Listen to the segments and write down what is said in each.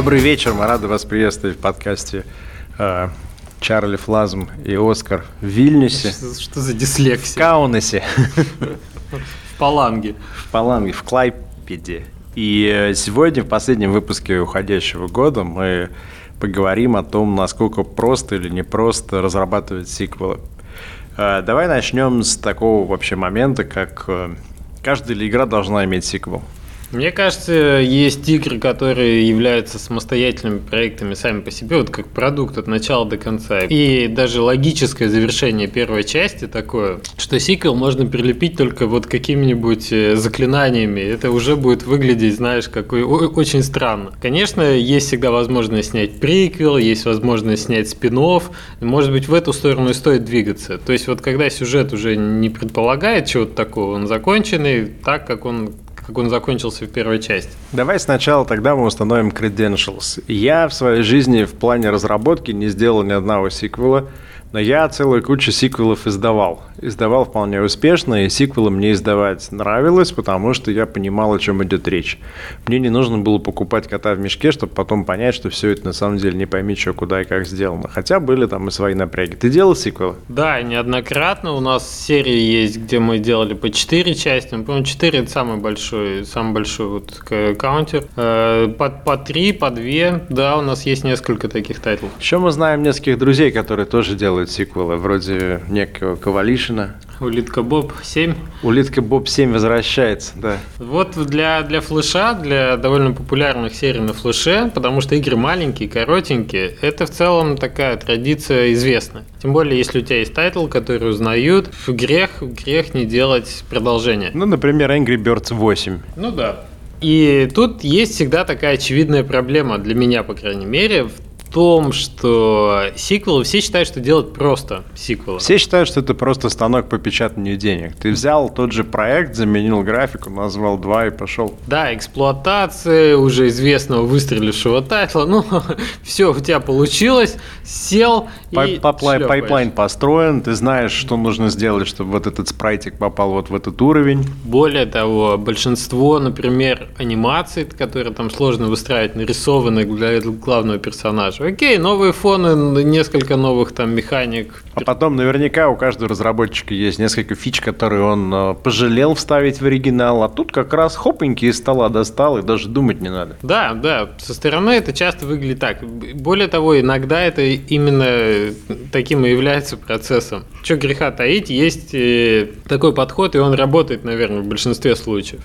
Добрый вечер, мы рады вас приветствовать в подкасте э, Чарли Флазм и Оскар в Вильнюсе. Что, что за дислексия? В Каунасе. В Паланге. В Паланге, в Клайпеде. И э, сегодня, в последнем выпуске уходящего года, мы поговорим о том, насколько просто или непросто разрабатывать сиквелы. Э, давай начнем с такого вообще момента, как э, каждая ли игра должна иметь сиквел. Мне кажется, есть игры, которые являются самостоятельными проектами сами по себе, вот как продукт от начала до конца. И даже логическое завершение первой части такое, что сиквел можно прилепить только вот какими-нибудь э, заклинаниями. Это уже будет выглядеть, знаешь, какой очень странно. Конечно, есть всегда возможность снять приквел, есть возможность снять спин -офф. Может быть, в эту сторону и стоит двигаться. То есть вот когда сюжет уже не предполагает чего-то такого, он законченный, так как он как он закончился в первой части. Давай сначала тогда мы установим credentials. Я в своей жизни в плане разработки не сделал ни одного сиквела, но я целую кучу сиквелов издавал издавал вполне успешно, и сиквелы мне издавать нравилось, потому что я понимал, о чем идет речь. Мне не нужно было покупать кота в мешке, чтобы потом понять, что все это на самом деле не пойми, что, куда и как сделано. Хотя были там и свои напряги. Ты делал сиквелы? Да, неоднократно. У нас серии есть, где мы делали по 4 части. Ну, по-моему, 4 это самый большой, самый большой вот counter. Э, по, по 3, по 2, да, у нас есть несколько таких тайтлов. Еще мы знаем нескольких друзей, которые тоже делают сиквелы, вроде некого Ковалишина. Улитка Боб 7. Улитка Боб 7 возвращается, да. Вот для, для флеша, для довольно популярных серий на флеше, потому что игры маленькие, коротенькие, это в целом такая традиция известная. Тем более, если у тебя есть тайтл, который узнают, грех, грех не делать продолжение. Ну, например, Angry Birds 8. Ну да. И тут есть всегда такая очевидная проблема, для меня, по крайней мере, в том, что сиквелы, все считают, что делать просто сиквелы. Все считают, что это просто станок по печатанию денег. Ты взял тот же проект, заменил графику, назвал два и пошел. Да, эксплуатация уже известного выстрелившего тайтла. Ну, все у тебя получилось, сел и Пайплайн построен, ты знаешь, что нужно сделать, чтобы вот этот спрайтик попал вот в этот уровень. Более того, большинство, например, анимаций, которые там сложно выстраивать, нарисованы для главного персонажа, Окей, новые фоны, несколько новых там механик. А потом наверняка у каждого разработчика есть несколько фич, которые он э, пожалел вставить в оригинал, а тут как раз хопеньки из стола достал и даже думать не надо. Да, да, со стороны это часто выглядит так. Более того, иногда это именно таким и является процессом. Что греха таить, есть э, такой подход, и он работает, наверное, в большинстве случаев.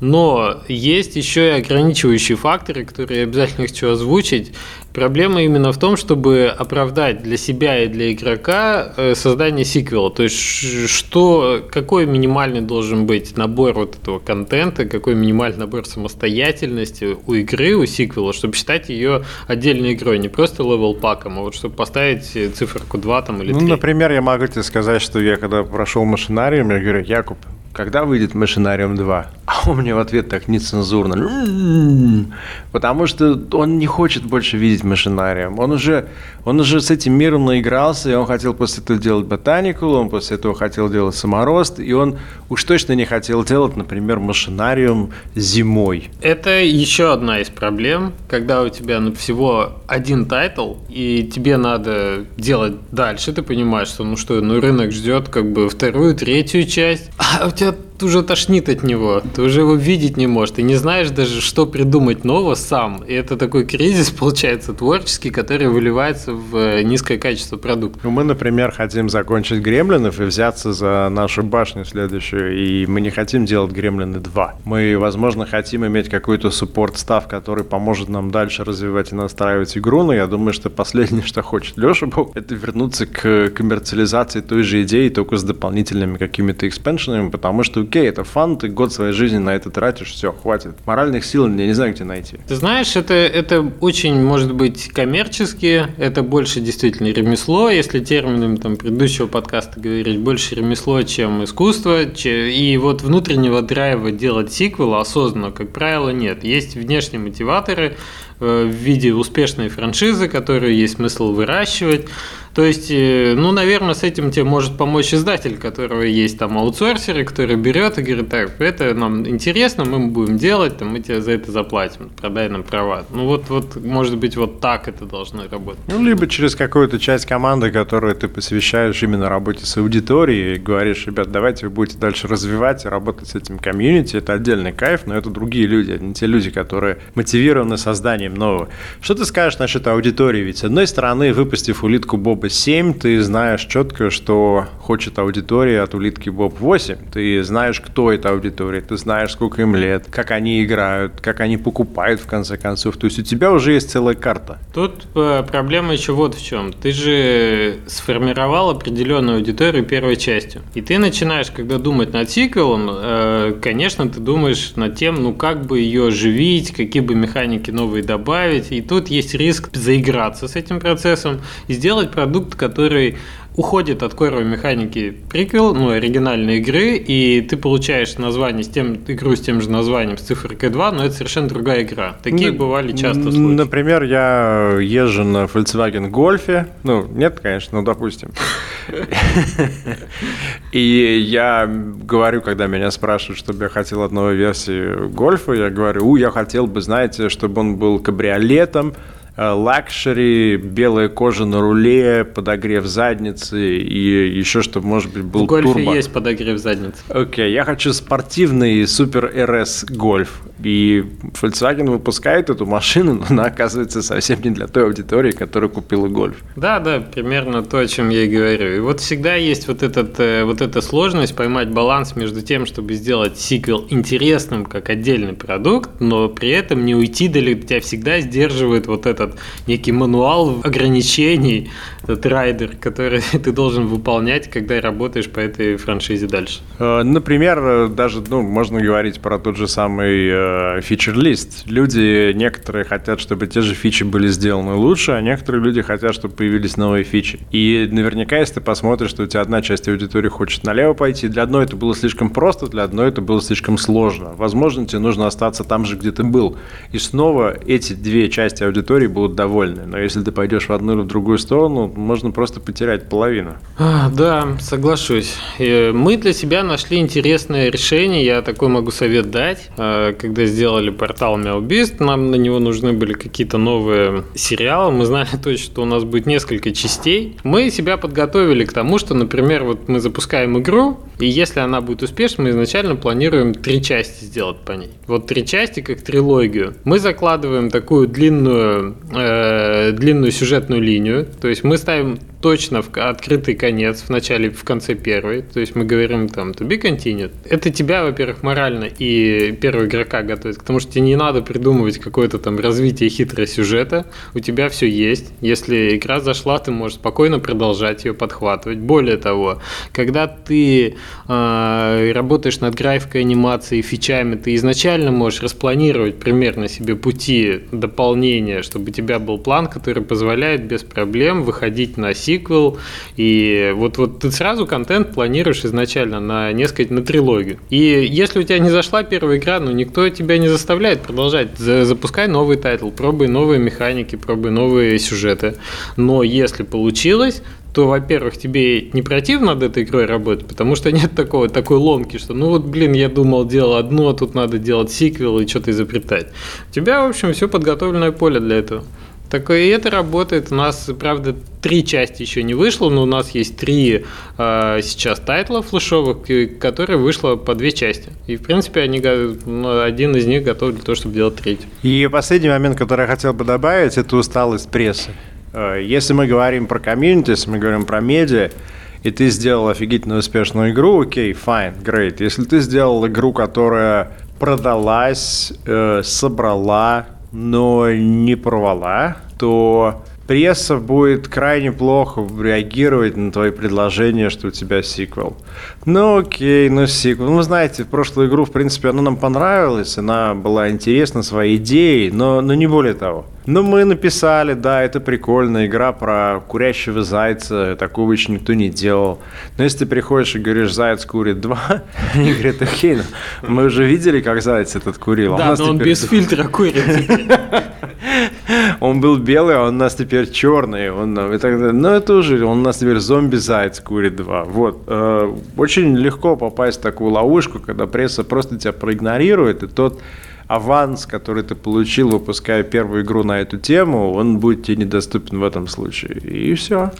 Но есть еще и ограничивающие факторы, которые я обязательно хочу озвучить. Проблема именно в том, чтобы оправдать для себя и для игрока э, создание сиквела. То есть, что, какой минимальный должен быть набор вот этого контента, какой минимальный набор самостоятельности у игры, у сиквела, чтобы считать ее отдельной игрой, не просто level pack ом, а вот чтобы поставить циферку 2 там или 3. Ну, например, я могу тебе сказать, что я когда прошел машинариум, я говорю, Якуб, когда выйдет Машинариум 2? Он мне в ответ так нецензурно. «М-м-м». Потому что он не хочет больше видеть Машинариум. Он уже, он уже с этим миром наигрался, и он хотел после этого делать Ботаникулу, он после этого хотел делать саморост, и он уж точно не хотел делать, например, Машинариум зимой. Это еще одна из проблем, когда у тебя всего один тайтл, и тебе надо делать дальше, ты понимаешь, что ну что, ну рынок ждет как бы вторую, третью часть, а у тебя уже тошнит от него, ты уже его видеть не можешь, ты не знаешь даже, что придумать нового сам. И это такой кризис, получается, творческий, который выливается в э, низкое качество продукта. Ну, мы, например, хотим закончить «Гремлинов» и взяться за нашу башню следующую, и мы не хотим делать «Гремлины 2». Мы, возможно, хотим иметь какой-то суппорт-став, который поможет нам дальше развивать и настраивать игру, но я думаю, что последнее, что хочет Леша, это вернуться к коммерциализации той же идеи, только с дополнительными какими-то экспеншенами, потому что окей, это фан, ты год своей жизни на это тратишь, все, хватит. Моральных сил я не знаю, где найти. Ты знаешь, это, это очень может быть коммерчески, это больше действительно ремесло, если терминами там, предыдущего подкаста говорить, больше ремесло, чем искусство. И вот внутреннего драйва делать сиквел осознанно, как правило, нет. Есть внешние мотиваторы, э, в виде успешной франшизы, которую есть смысл выращивать. То есть, э, ну, наверное, с этим тебе может помочь издатель, которого есть там аутсорсеры, который берет и говорит, так, это нам интересно, мы будем делать, там, мы тебе за это заплатим, продай нам права. Ну, вот, вот, может быть, вот так это должно работать. Ну, либо через какую-то часть команды, которую ты посвящаешь именно работе с аудиторией, и говоришь, ребят, давайте вы будете дальше развивать и работать с этим комьюнити, это отдельный кайф, но это другие люди, это не те люди, которые мотивированы созданием нового. Что ты скажешь насчет аудитории? Ведь, с одной стороны, выпустив улитку Боба Боба 7, ты знаешь четко, что хочет аудитория от улитки Боб 8. Ты знаешь, кто эта аудитория, ты знаешь, сколько им лет, как они играют, как они покупают в конце концов. То есть у тебя уже есть целая карта. Тут э, проблема еще вот в чем. Ты же сформировал определенную аудиторию первой частью. И ты начинаешь, когда думать над сиквелом, э, конечно, ты думаешь над тем, ну как бы ее оживить, какие бы механики новые добавить. И тут есть риск заиграться с этим процессом и сделать продукт продукт, который уходит от коровой механики приквел, ну, оригинальной игры, и ты получаешь название с тем, игру с тем же названием, с цифрой 2, но это совершенно другая игра. Такие ну, бывали часто случаи. Например, я езжу на Volkswagen Golf, ну, нет, конечно, но допустим. И я говорю, когда меня спрашивают, чтобы я хотел от новой версии Гольфа, я говорю, у, я хотел бы, знаете, чтобы он был кабриолетом, luxury, белая кожа на руле, подогрев задницы и еще чтобы, может быть, был В гольфе турбо. есть подогрев задницы. Окей, okay, я хочу спортивный супер RS Гольф. И Volkswagen выпускает эту машину, но она оказывается совсем не для той аудитории, которая купила гольф. Да, да, примерно то, о чем я и говорю. И вот всегда есть вот, этот, э, вот эта сложность поймать баланс между тем, чтобы сделать сиквел интересным как отдельный продукт, но при этом не уйти далеко. Тебя всегда сдерживает вот этот некий мануал ограничений, этот райдер, который ты должен выполнять, когда работаешь по этой франшизе дальше. Э, например, э, даже, ну, можно говорить про тот же самый фичер-лист. Люди, некоторые хотят, чтобы те же фичи были сделаны лучше, а некоторые люди хотят, чтобы появились новые фичи. И наверняка, если ты посмотришь, что у тебя одна часть аудитории хочет налево пойти, для одной это было слишком просто, для одной это было слишком сложно. Возможно, тебе нужно остаться там же, где ты был. И снова эти две части аудитории будут довольны. Но если ты пойдешь в одну или в другую сторону, можно просто потерять половину. А, да, соглашусь. Мы для себя нашли интересное решение, я такой могу совет дать, а, когда когда сделали портал Мяубист, нам на него нужны были какие-то новые сериалы. Мы знали точно, что у нас будет несколько частей. Мы себя подготовили к тому, что, например, вот мы запускаем игру, и если она будет успешной, мы изначально планируем три части сделать по ней. Вот три части как трилогию. Мы закладываем такую длинную, э, длинную сюжетную линию. То есть мы ставим точно в открытый конец в начале, в конце первой. То есть мы говорим там to be continued. Это тебя, во-первых, морально и первого игрока готовит, потому что тебе не надо придумывать какое-то там развитие хитрого сюжета. У тебя все есть. Если игра зашла, ты можешь спокойно продолжать ее подхватывать. Более того, когда ты э, работаешь над графикой, анимацией, фичами, ты изначально можешь распланировать примерно себе пути дополнения, чтобы у тебя был план, который позволяет без проблем выходить на сиквел, и вот, вот ты сразу контент планируешь изначально на несколько, на трилогию. И если у тебя не зашла первая игра, ну никто тебя не заставляет продолжать. Запускай новый тайтл, пробуй новые механики, пробуй новые сюжеты. Но если получилось, то, во-первых, тебе не противно над этой игрой работать, потому что нет такого, такой ломки, что ну вот, блин, я думал, делал одно, а тут надо делать сиквел и что-то изобретать. У тебя, в общем, все подготовленное поле для этого. Так и это работает. У нас, правда, три части еще не вышло, но у нас есть три э, сейчас тайтла флешовых, которые вышло по две части. И, в принципе, они, ну, один из них готов для того, чтобы делать третью. И последний момент, который я хотел бы добавить, это усталость прессы. Э, если мы говорим про комьюнити, если мы говорим про медиа, и ты сделал офигительно успешную игру, окей, fine, great. Если ты сделал игру, которая продалась, э, собрала но не порвала, то пресса будет крайне плохо реагировать на твои предложения, что у тебя сиквел. Ну окей, ну сиквел. Ну, знаете, в прошлую игру, в принципе, она нам понравилась, она была интересна своей идеей, но, но не более того. Ну, мы написали, да, это прикольная игра про курящего зайца, такого еще никто не делал. Но если ты приходишь и говоришь, заяц курит два, они говорят, окей, ну, мы уже видели, как заяц этот курил. А да, но он без фильтра курит. Он был белый, а он у нас теперь черный. Он, и так далее. Но это уже, он у нас теперь зомби Зайц курит 2. Вот. Э, очень легко попасть в такую ловушку, когда пресса просто тебя проигнорирует, и тот аванс, который ты получил, выпуская первую игру на эту тему, он будет тебе недоступен в этом случае. И все.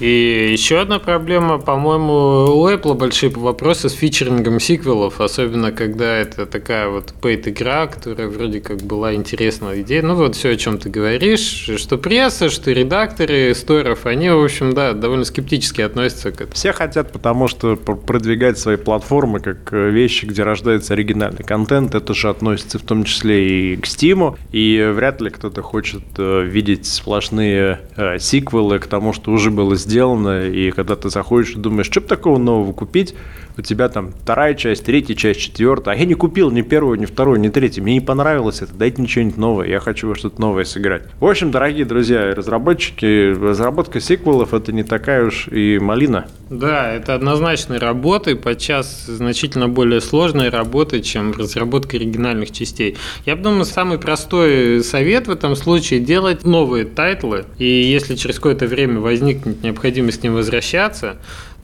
И еще одна проблема, по-моему, у Apple большие вопросы с фичерингом сиквелов, особенно когда это такая вот пейт-игра, которая вроде как была интересная идея. Ну вот все, о чем ты говоришь, что пресса, что редакторы сторов, они, в общем, да, довольно скептически относятся к этому. Все хотят, потому что продвигать свои платформы как э, вещи, где рождается оригинальный контент, это же относится в том числе и к Steam, и вряд ли кто-то хочет э, видеть сплошные э, сиквелы к тому, что уже было сделано сделано, и когда ты заходишь и думаешь, что бы такого нового купить, у тебя там вторая часть, третья часть, четвертая, а я не купил ни первую, ни вторую, ни третью, мне не понравилось это, дайте мне что-нибудь новое, я хочу во что-то новое сыграть. В общем, дорогие друзья, разработчики, разработка сиквелов это не такая уж и малина. Да, это однозначно работы, подчас значительно более сложные работы, чем разработка оригинальных частей. Я думаю, самый простой совет в этом случае делать новые тайтлы, и если через какое-то время возникнет необходимость к ним возвращаться,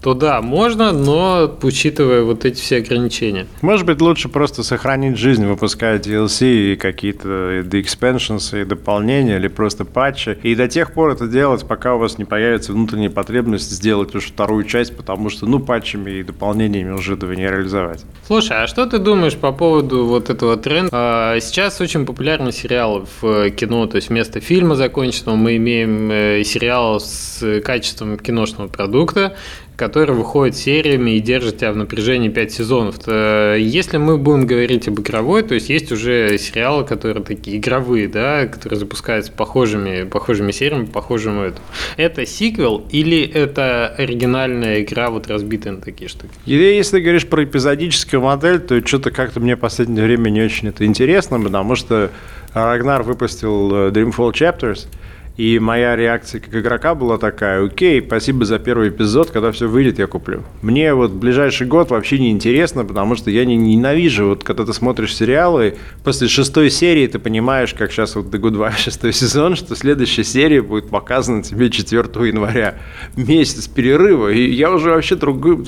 то да, можно, но учитывая вот эти все ограничения. Может быть, лучше просто сохранить жизнь, выпуская DLC и какие-то expansions и дополнения, или просто патчи. И до тех пор это делать, пока у вас не появится внутренняя потребность сделать уже вторую часть, потому что, ну, патчами и дополнениями уже этого не реализовать. Слушай, а что ты думаешь по поводу вот этого тренда? А, сейчас очень популярны сериалы в кино, то есть вместо фильма законченного мы имеем э, сериал с качеством киношного продукта, который выходит сериями и держит тебя в напряжении 5 сезонов. Если мы будем говорить об игровой, то есть есть уже сериалы, которые такие игровые, да, которые запускаются похожими, похожими сериями, похожим этому. Это сиквел или это оригинальная игра, вот разбитая на такие штуки? Если ты говоришь про эпизодическую модель, то что-то как-то мне в последнее время не очень это интересно, потому что Рагнар выпустил э, Dreamfall Chapters – и моя реакция как игрока была такая, окей, спасибо за первый эпизод, когда все выйдет, я куплю. Мне вот ближайший год вообще не интересно, потому что я не ненавижу, вот когда ты смотришь сериалы, после шестой серии ты понимаешь, как сейчас вот The Good Wife шестой сезон, что следующая серия будет показана тебе 4 января, месяц перерыва, и я уже вообще другой, у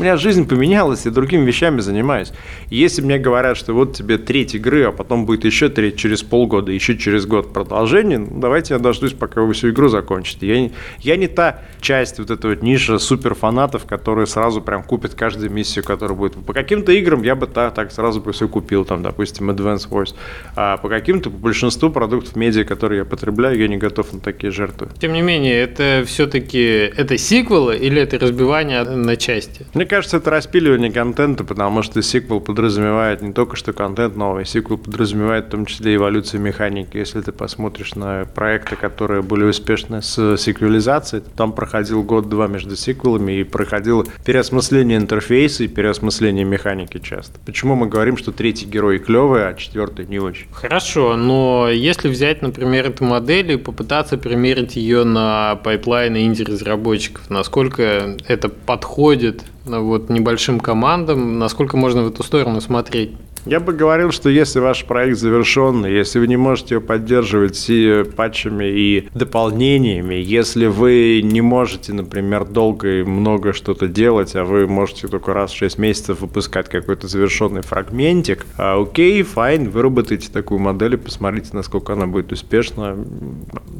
меня жизнь поменялась, я другими вещами занимаюсь. Если мне говорят, что вот тебе треть игры, а потом будет еще треть через полгода, еще через год продолжение, ну, давайте я даже дождусь, пока вы всю игру закончите. Я, я не та часть вот этого вот ниша суперфанатов, которые сразу прям купят каждую миссию, которая будет. По каким-то играм я бы так, так сразу бы все купил, там, допустим, Advance Wars. А по каким-то, по большинству продуктов медиа, которые я потребляю, я не готов на такие жертвы. Тем не менее, это все-таки это сиквелы или это разбивание на части? Мне кажется, это распиливание контента, потому что сиквел подразумевает не только что контент новый, сиквел подразумевает в том числе эволюцию механики. Если ты посмотришь на проекты, которые были успешны с сиквелизацией. Там проходил год-два между сиквелами и проходило переосмысление интерфейса и переосмысление механики часто. Почему мы говорим, что третий герой клевый, а четвертый не очень? Хорошо, но если взять, например, эту модель и попытаться примерить ее на пайплайны инди-разработчиков, насколько это подходит вот небольшим командам, насколько можно в эту сторону смотреть? Я бы говорил, что если ваш проект завершенный, если вы не можете его поддерживать с патчами и дополнениями, если вы не можете, например, долго и много что-то делать, а вы можете только раз в 6 месяцев выпускать какой-то завершенный фрагментик, а, окей, fine, выработайте такую модель и посмотрите, насколько она будет успешна.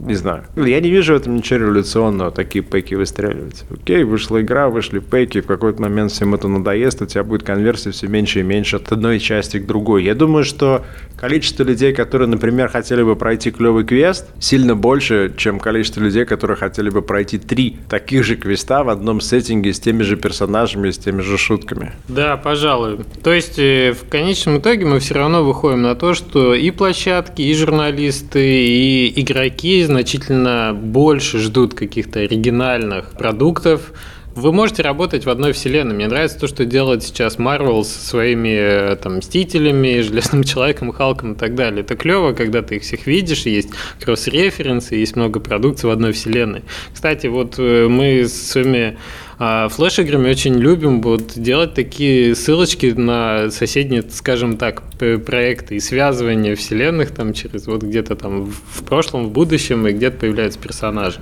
Не знаю. Я не вижу в этом ничего революционного, такие пейки выстреливать. Окей, вышла игра, вышли пейки, в какой-то момент всем это надоест, у тебя будет конверсия все меньше и меньше от одной части к другой. Я думаю, что количество людей, которые, например, хотели бы пройти клевый квест, сильно больше, чем количество людей, которые хотели бы пройти три таких же квеста в одном сеттинге с теми же персонажами, с теми же шутками. Да, пожалуй. То есть, э, в конечном итоге мы все равно выходим на то, что и площадки, и журналисты, и игроки значительно больше ждут каких-то оригинальных продуктов, вы можете работать в одной вселенной. Мне нравится то, что делает сейчас Marvel со своими э, там, Мстителями, Железным Человеком, Халком и так далее. Это клево, когда ты их всех видишь, есть кросс-референсы, есть много продукции в одной вселенной. Кстати, вот э, мы с своими А флеш-игры мы очень любим вот делать такие ссылочки на соседние, скажем так, проекты и связывание вселенных там через вот где-то там в прошлом, в будущем и где-то появляются персонажи.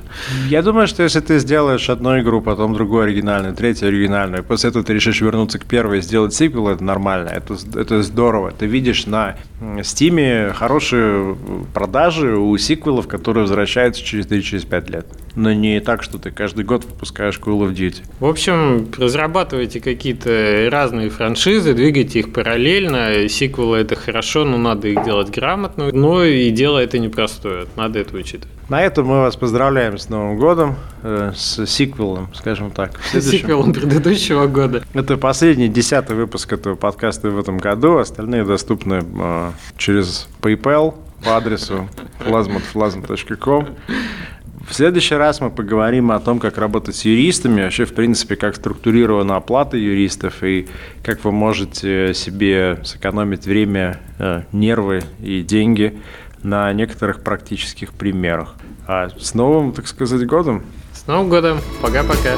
Я думаю, что если ты сделаешь одну игру, потом другую оригинальную, третью оригинальную, после этого ты решишь вернуться к первой и сделать сиквел, это нормально, это, это здорово. Ты видишь на Steam хорошие продажи у сиквелов, которые возвращаются через 3-5 лет. Но не так, что ты каждый год выпускаешь Call of Duty. В общем, разрабатывайте какие-то разные франшизы, двигайте их параллельно. Сиквелы это хорошо, но надо их делать грамотно. Но и дело это непростое, надо это учитывать. На этом мы вас поздравляем с Новым годом, э, с сиквелом, скажем так. С сиквелом предыдущего года. Это последний, десятый выпуск этого подкаста в этом году. Остальные доступны э, через PayPal по адресу plasmatplasma.com. В следующий раз мы поговорим о том, как работать с юристами, вообще, в принципе, как структурирована оплата юристов и как вы можете себе сэкономить время, э, нервы и деньги на некоторых практических примерах. А с новым, так сказать, годом! С Новым годом! Пока-пока!